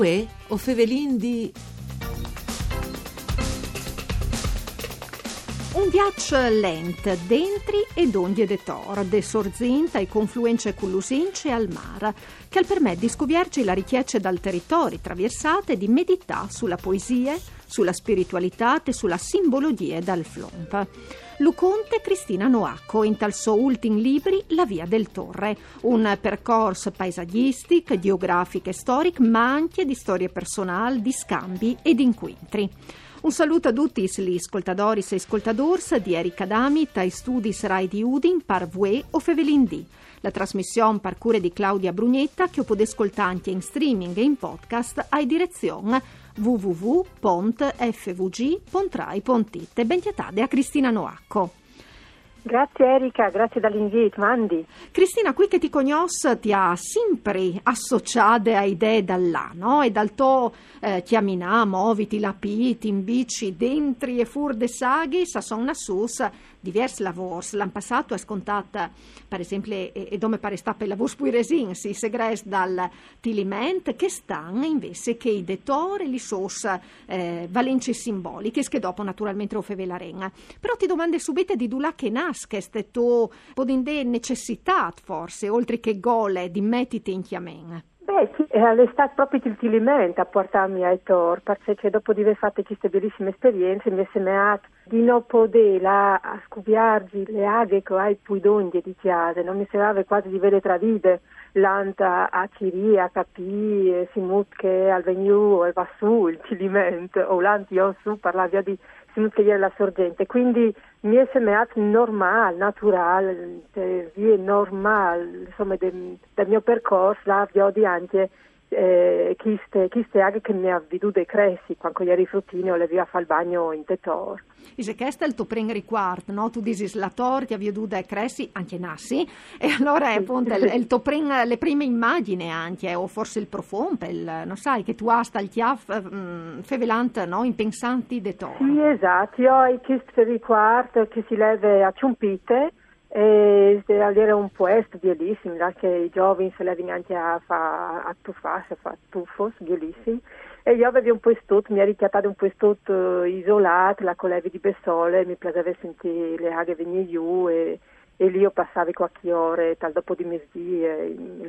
Uè o Fevelin di... Un viaggio lent, dentri ed onde de tor, de sorzinta e confluenze cullusince al mar, che al permette di scuvierci la richiesta dal territorio traversate di meditare sulla poesia, sulla spiritualità e sulla simbologia dal flomp. Luconte Cristina Noacco in tal suo ultimo libri La Via del Torre, un percorso paesaggistico, geografico e storico, ma anche di storie personali, di scambi e di incontri. Un saluto a tutti gli ascoltatori e ascoltadors di Erika Dami, tai studi Rai di Udin, par Vue o Fevelindì. La trasmissione par cure di Claudia Brugnetta che potete ascoltare anche in streaming e in podcast a direzione www.fvg.rai.it. E ben a Cristina Noacco. Grazie Erika, grazie dall'invito, Mandi. Cristina, qui che ti conosco ti ha sempre associate a idee da là, no? E dal tuo eh, chiaminà, moviti, lapiti, in bici, dentri e fur de saghi, sa son una sus diversi lavori. L'anno passato è scontata, per esempio, e, e pare sta per i lavori spui resin, si segres dal tiliment, che stanno invece che i dettori, li sos eh, valenze simboliche, che dopo naturalmente lo feve la renga. Però ti domande subito di dula che nasce, ste tu, podinde necessità forse, oltre che gole, di mettiti in chiamen. Beh, è stato proprio il tilimento a portarmi ai tor, perché dopo di aver fatto queste bellissime esperienze mi è sembrato di non poter a le aghe che hai pui d'onde di chiase, non mi sembrava quasi di vedere travide l'anta a Ciri, a Capì, Simutche, al Vegnu, al Vassù, il tilimento, o l'anti su parlava di Ieri la sorgente, quindi mi è sembrato normale, naturale, cioè, vie normale, insomma, del, mio percorso, la di anche eh, chiste, chiste anche che mi ha veduto dei cressi, quando eri fruttini o le via il bagno in tetor. Dice che questo è il tuo primo riguardo, no? Tu dici la torta, vi veduto dei cressi, anche nassi, e allora è appunto il, il tuo prim, le prime immagini anche, o forse il il, non sai, che tu hai il chiaf, mm, fevelante, no? In pensanti de tor. Sì, esatto, io ho questo riguardo che si leve a ciumpite, e avere un puesto bellissimo, che i giovani se levano anche a fare a tuffarsi, a fare tuffos bellissimi. E io avevo un puesto, mi ha richiamato un puesto isolato, la collega di Bessole, mi piaceva sentire le aghe venire giù e e lì io passavo qualche ore tal dopo di mezzì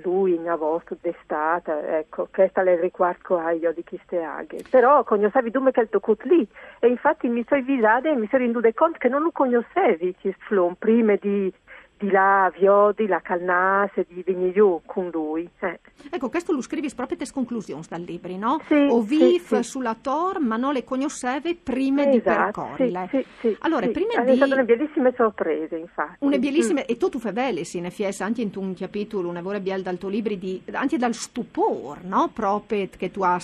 lui in agosto d'estate ecco questo è il riguardo io di queste aghe. Però conoscevi dove che il tocco lì. E infatti mi sono avvisata e mi sono renduta conto che non lo conoscevi questo flom prima di di là Viodi, la Calnase, di Vignigliù con lui. Eh. Ecco, questo lo scrivi proprio te conclusioni dal libro, no? Sì, o viv sì, sulla Tor, ma non le conoscevi prima esatto, di percorrere. Sì, sì, allora, sì. prima È di... una bellissime sorprese, infatti. Una bellissima, mm. e tu tu fai belle, sì, ne fies anche in un capitolo, una vora biel dal tuo libro, di, anche dal stupore, no? Proprio che tu hai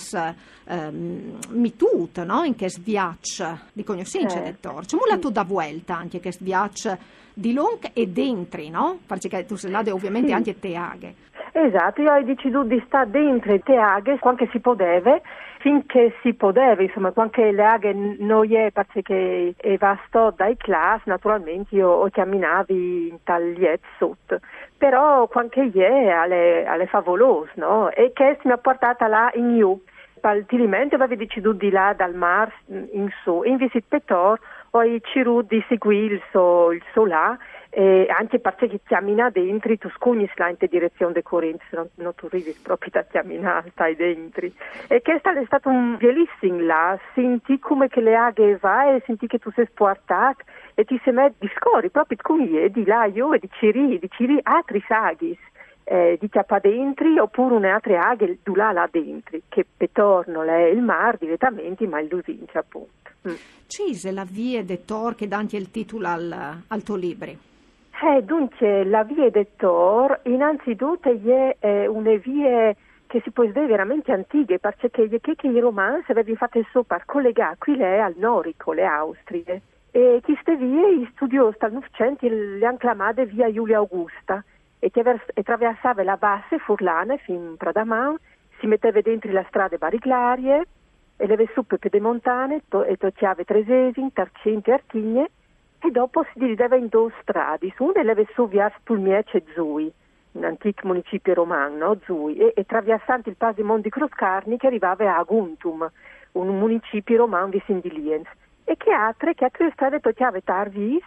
ehm, mitut, no? In che sviaccia di conoscenza certo. del Tor. C'è molto da vuelta anche che sviaccia di Long e dentri, no? Perché tu sei là ovviamente sì. anche Teaghe. Esatto, io ho deciso di stare dentro Teaghe quando si poteva, finché si poteva, insomma, quando le aghe non è perché va sto dai class, naturalmente io ho camminato in tagliet sotto, però quando è alle, alle favolose, no? E che mi ha portata là in New. Paltilmente avevo deciso di là dal mar in su, in visita Petor poi Ciru di seguire il suo, il suo là e anche perché cammina dentro tu scugni in direzione di Corinto se non, non tu arrivi proprio da camminare stai dentro e questo è stato un bellissimo là senti come che le aghe va e senti che tu sei sportato e ti sei messo di scori proprio con di là io e di Ciri di Ciri altri saghi eh, di chiappa dentro oppure un'altra aghe du là dentro che petorno è il mar direttamente ma il lusince appunto. Mm. Cise la via de Tor che anche il titolo al, al tuo libro eh, dunque la via de Tor innanzitutto è eh, una via che si può dire veramente antiche perché che, che i romanzi avevano fatto il suo per collegare qui le al Norico, le Austrie. E queste vie i studiosi dal Novecento le hanno chiamate via Giulia Augusta e, e attraversava la bassa furlana fino a Pradaman, si metteva dentro la strada bariglarie e le suppe pedemontane to, e tocchiava Tresesi, Tarcenti e Artigne e dopo si divideva in due strade, su una le su via Spulmiece e Zui un antico municipio romano, no? Zui, e, e traversando il passo Monti Croscarni che arrivava a Aguntum, un municipio romano di Lienz, e che altre, che altre strade poteva tarvis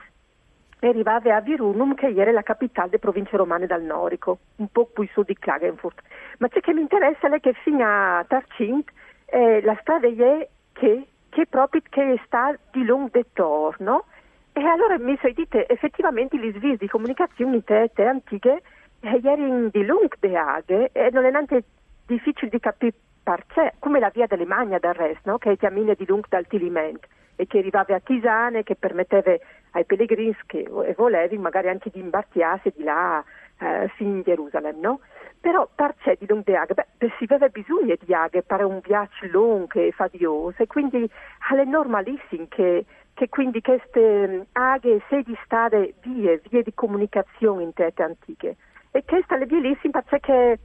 arrivava a Virunum che era la capitale delle province romane dal Norico, un po' più su di Klagenfurt. Ma ciò che mi interessa è che fino a Tarcint eh, la strada è che, che proprio che sta di lungo de torno e allora mi sono dite effettivamente gli svisi di comunicazione te, te antiche eh, erano di lungo de aghe e non è neanche difficile di capire perché, come la via delle Magna del resto, no? che è cammina di lungo dal Tilimento e che arrivava a Tisane che permetteva ai pellegrini che volevi magari anche di imbartiarsi di là eh, fino in Gerusalemme, no? Però perché di di aghe? Beh, si aveva bisogno di aghe per un viaggio lungo e fadioso e quindi è normalissimo che, che quindi queste mm, aghe se di stare vie, vie di comunicazione in terre antiche e questa è bellissima perché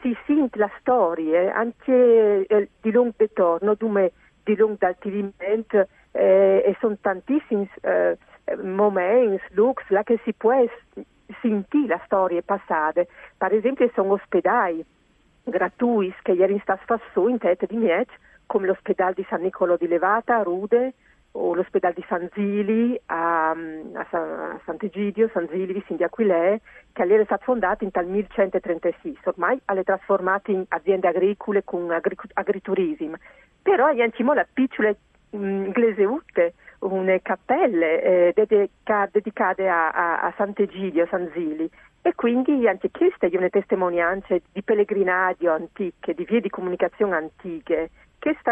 si sente la storia anche eh, di lungo di torno, come di lungo dal tivimento eh, e sono tantissimi eh, momenti, lux, là che si può sentire la storia passata. Per esempio sono ospedali gratuiti che ieri sta fassù in testa di Miec, come l'ospedale di San Nicolo di Levata a Rude o l'ospedale di San Zili a, a, San, a Sant'Egidio, San Zili vicino di Aquilè, che è stato fondato in tal 1136. Ormai è trasformato in aziende agricole con agriturismo. Però è la piccola Gleseutte, une cappelle eh, dedica, dedicate a, a, a Sant'Egidio, San Zili e quindi anche queste sono testimonianze di pellegrinaggio antiche, di vie di comunicazione antiche,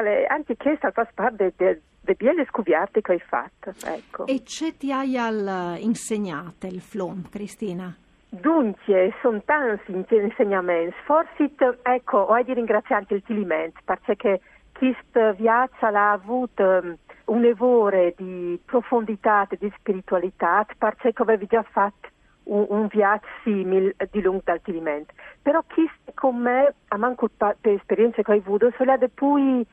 le, anche questa fa parte delle de belle scoperte che hai fatto. Ecco. E c'è ti hai al insegnate il FLOM, Cristina? Dunque, sono tanti insegnamenti, forse ecco, ho di ringraziare anche il Tiliment, perché questo viaggio l'ha avuto um, un evore di profondità e di spiritualità, perché avevi già fatto un, un viaggio simile di lungo d'altivimento. Però chi con me, a manco per esperienze che ho avuto, sono le poi,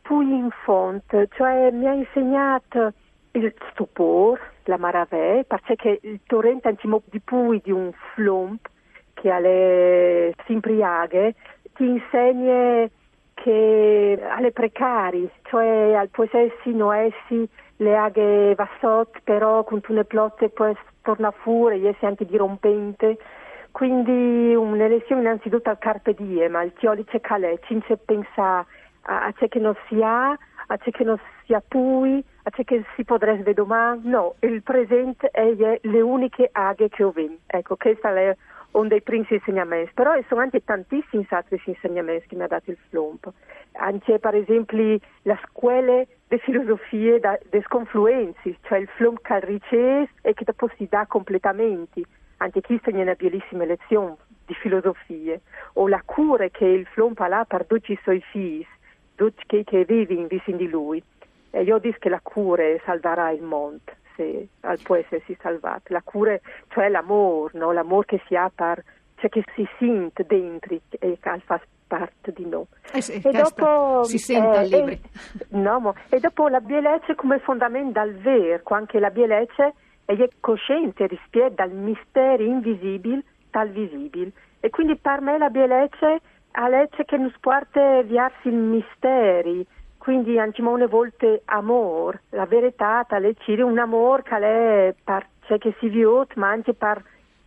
poi in fonte, cioè mi ha insegnato il stupore, la maravè, perché il torrente antimo di pui di un flump che alle simpriaghe ti insegna che alle precari, cioè al possessi noessi le aghe vassot, però con tune plotte poi torna fuori, essi anche dirompente. Quindi un'elezione innanzitutto al carpe diem, al chiolice calè, cince pensa a, a ciò che non si ha, a ciò che non si ha pui, a ciò che si potrebbe domani. No, il presente è le uniche aghe che ho vinto. Ecco, questa è uno dei primi insegnamenti, però sono anche tantissimi altri insegnamenti che mi ha dato il FLOMP. Anche per esempio la scuola di filosofie delle sconfluenze, cioè il FLOMP che riceve e che dopo si dà completamente. Anche qui è una bellissima lezione di filosofie. O la cura che il FLOMP ha per tutti i suoi figli, tutti che vivono vicino di lui. E io dico che la cura salverà il mondo se, può essersi salvato. La cura, cioè l'amore, no? l'amore che si ha per, cioè che si sente dentro e che fa parte di noi. Eh sì, e dopo, si sente eh, libri. E, no, e dopo la bellezza come fondamento dal vero, anche la bellezza è cosciente rispetto dal mistero invisibile dal visibile. E quindi per me la bellezza è la che ci porta verso i misteri, quindi anche una volta amore, la verità tale c'è un amore che è per ciò che si vede, ma anche per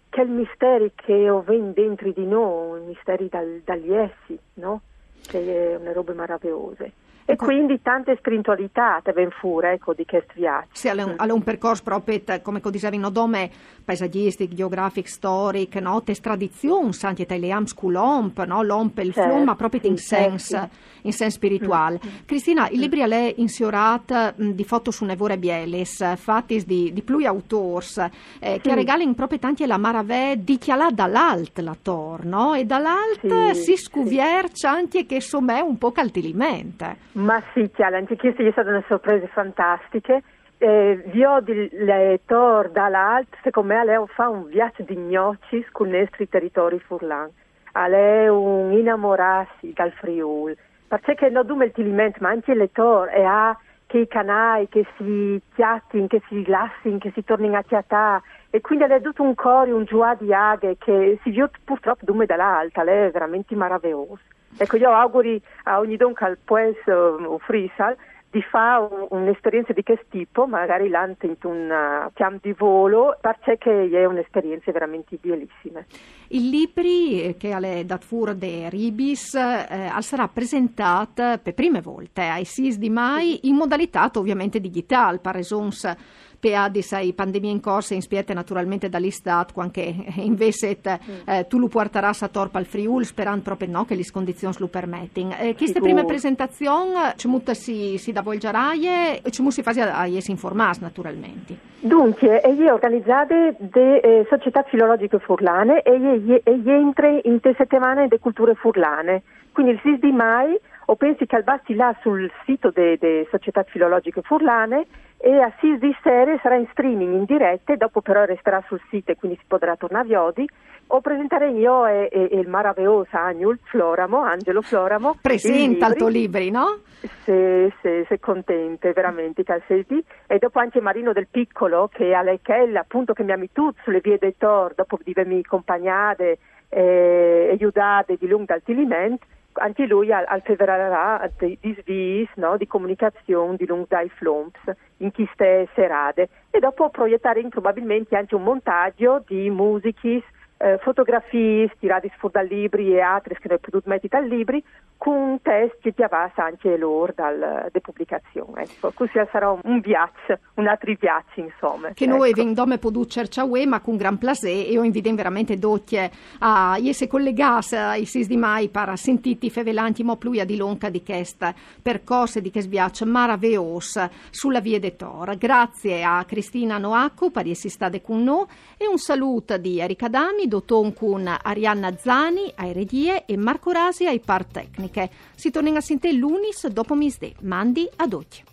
quel mistero che ho dentro di noi, i misteri dal, dagli essi, no? Che è una roba meravigliosa. E ecco. quindi tante spiritualità ben fuori ecco, di questo viaggio. Sì, è un, mm. un percorso proprio, come dicevi, no, dome paesaggistico, geografico, storico, no, te tradizioni, anche te le sculomp, no, l'omp e il certo, flum, ma proprio in senso in senso spirituale. Mm. Cristina, il libro è insiorat di foto su Nevore Bielis, fatti di, di plui autors, eh, che mm. regalano proprio tanti la maravè di chi là dall'alt la tor, no? E dall'alt sì, si scuviercia sì. anche che insomma è un po' caltilimente. Ma sì, chiaro, anche queste sono state una sorprese fantastiche. Eh, vi ho le tor dall'alto, secondo me lei fa un viaggio di gnocchi con i nostri territori furlan. Lei è un innamorarsi dal Friuli, perché non dume il tilimento, ma anche le tor e ha che i canai, che si chiattin, che si lassin, che si tornino a chiatà e quindi ha tutto un coro, un giù di aghe che si vede purtroppo dume dall'alta, lei è veramente meravigliosa. Ecco, io auguri a ogni donca al pues uh, frisal di fare un'esperienza di questo tipo, magari l'ante in un uh, pian di volo, perché è un'esperienza veramente bellissima. Il libri eh, che alle dat fur de Ribis eh, sarà presentato per prime volte ai SIS di mai in modalità ovviamente digitale, per esons PA di sai pandemia in corso inspirate naturalmente dall'Istat anche invece eh, tu lo porteras a torpa al Friul sperando proprio no che le condizioni lo permettono eh, queste prime presentazioni ci mutta si, si da volgeraie e ci si fa a si informare naturalmente dunque io organizzate de eh, società filologiche furlane e gli entri in te settimane de culture furlane. Quindi il 6 di mai o pensi che al basti là sul sito delle società filologiche furlane e a 6 di serie sarà in streaming in diretta, dopo però resterà sul sito e quindi si potrà tornare a Viodi. O presentare io e, e, e il maraviglioso Agnul Floramo, Angelo Floramo. Presenta il tuo libri, no? Se, se, se contente, veramente, Calcetti. E dopo anche Marino del Piccolo, che a lei che appunto che mi ami tu sulle vie dei Tor, dopo di avermi accompagnate e aiutate di lungo al tilimento anche lui al, al fevererà di, svis, no? di comunicazione di lungo dai flomps in queste serate e dopo proiettare probabilmente anche un montaggio di musiche eh, fotografie tirate fuori dal libri e altre che noi potuto mettere dal libri con test che avanza anche loro dalla pubblicazione. Ecco, così sarà un viaggio, un altro viaggio insomma. Che ecco. noi vendiamo producer ciaue ma con gran plaisir e io invito veramente docchie a essere collegate ai sis di mai per sentiti fevelanti mo pluia di lonca di questa percorse di che sviaccio maraviglios sulla via de Tor. Grazie a Cristina Noacco per essere stata con noi e un saluto di Erika Dami Doton con Arianna Zani ai redie e Marco Rasi ai par tecniche. Si torna a sentire l'unis dopo misde. Mandi ad occhio.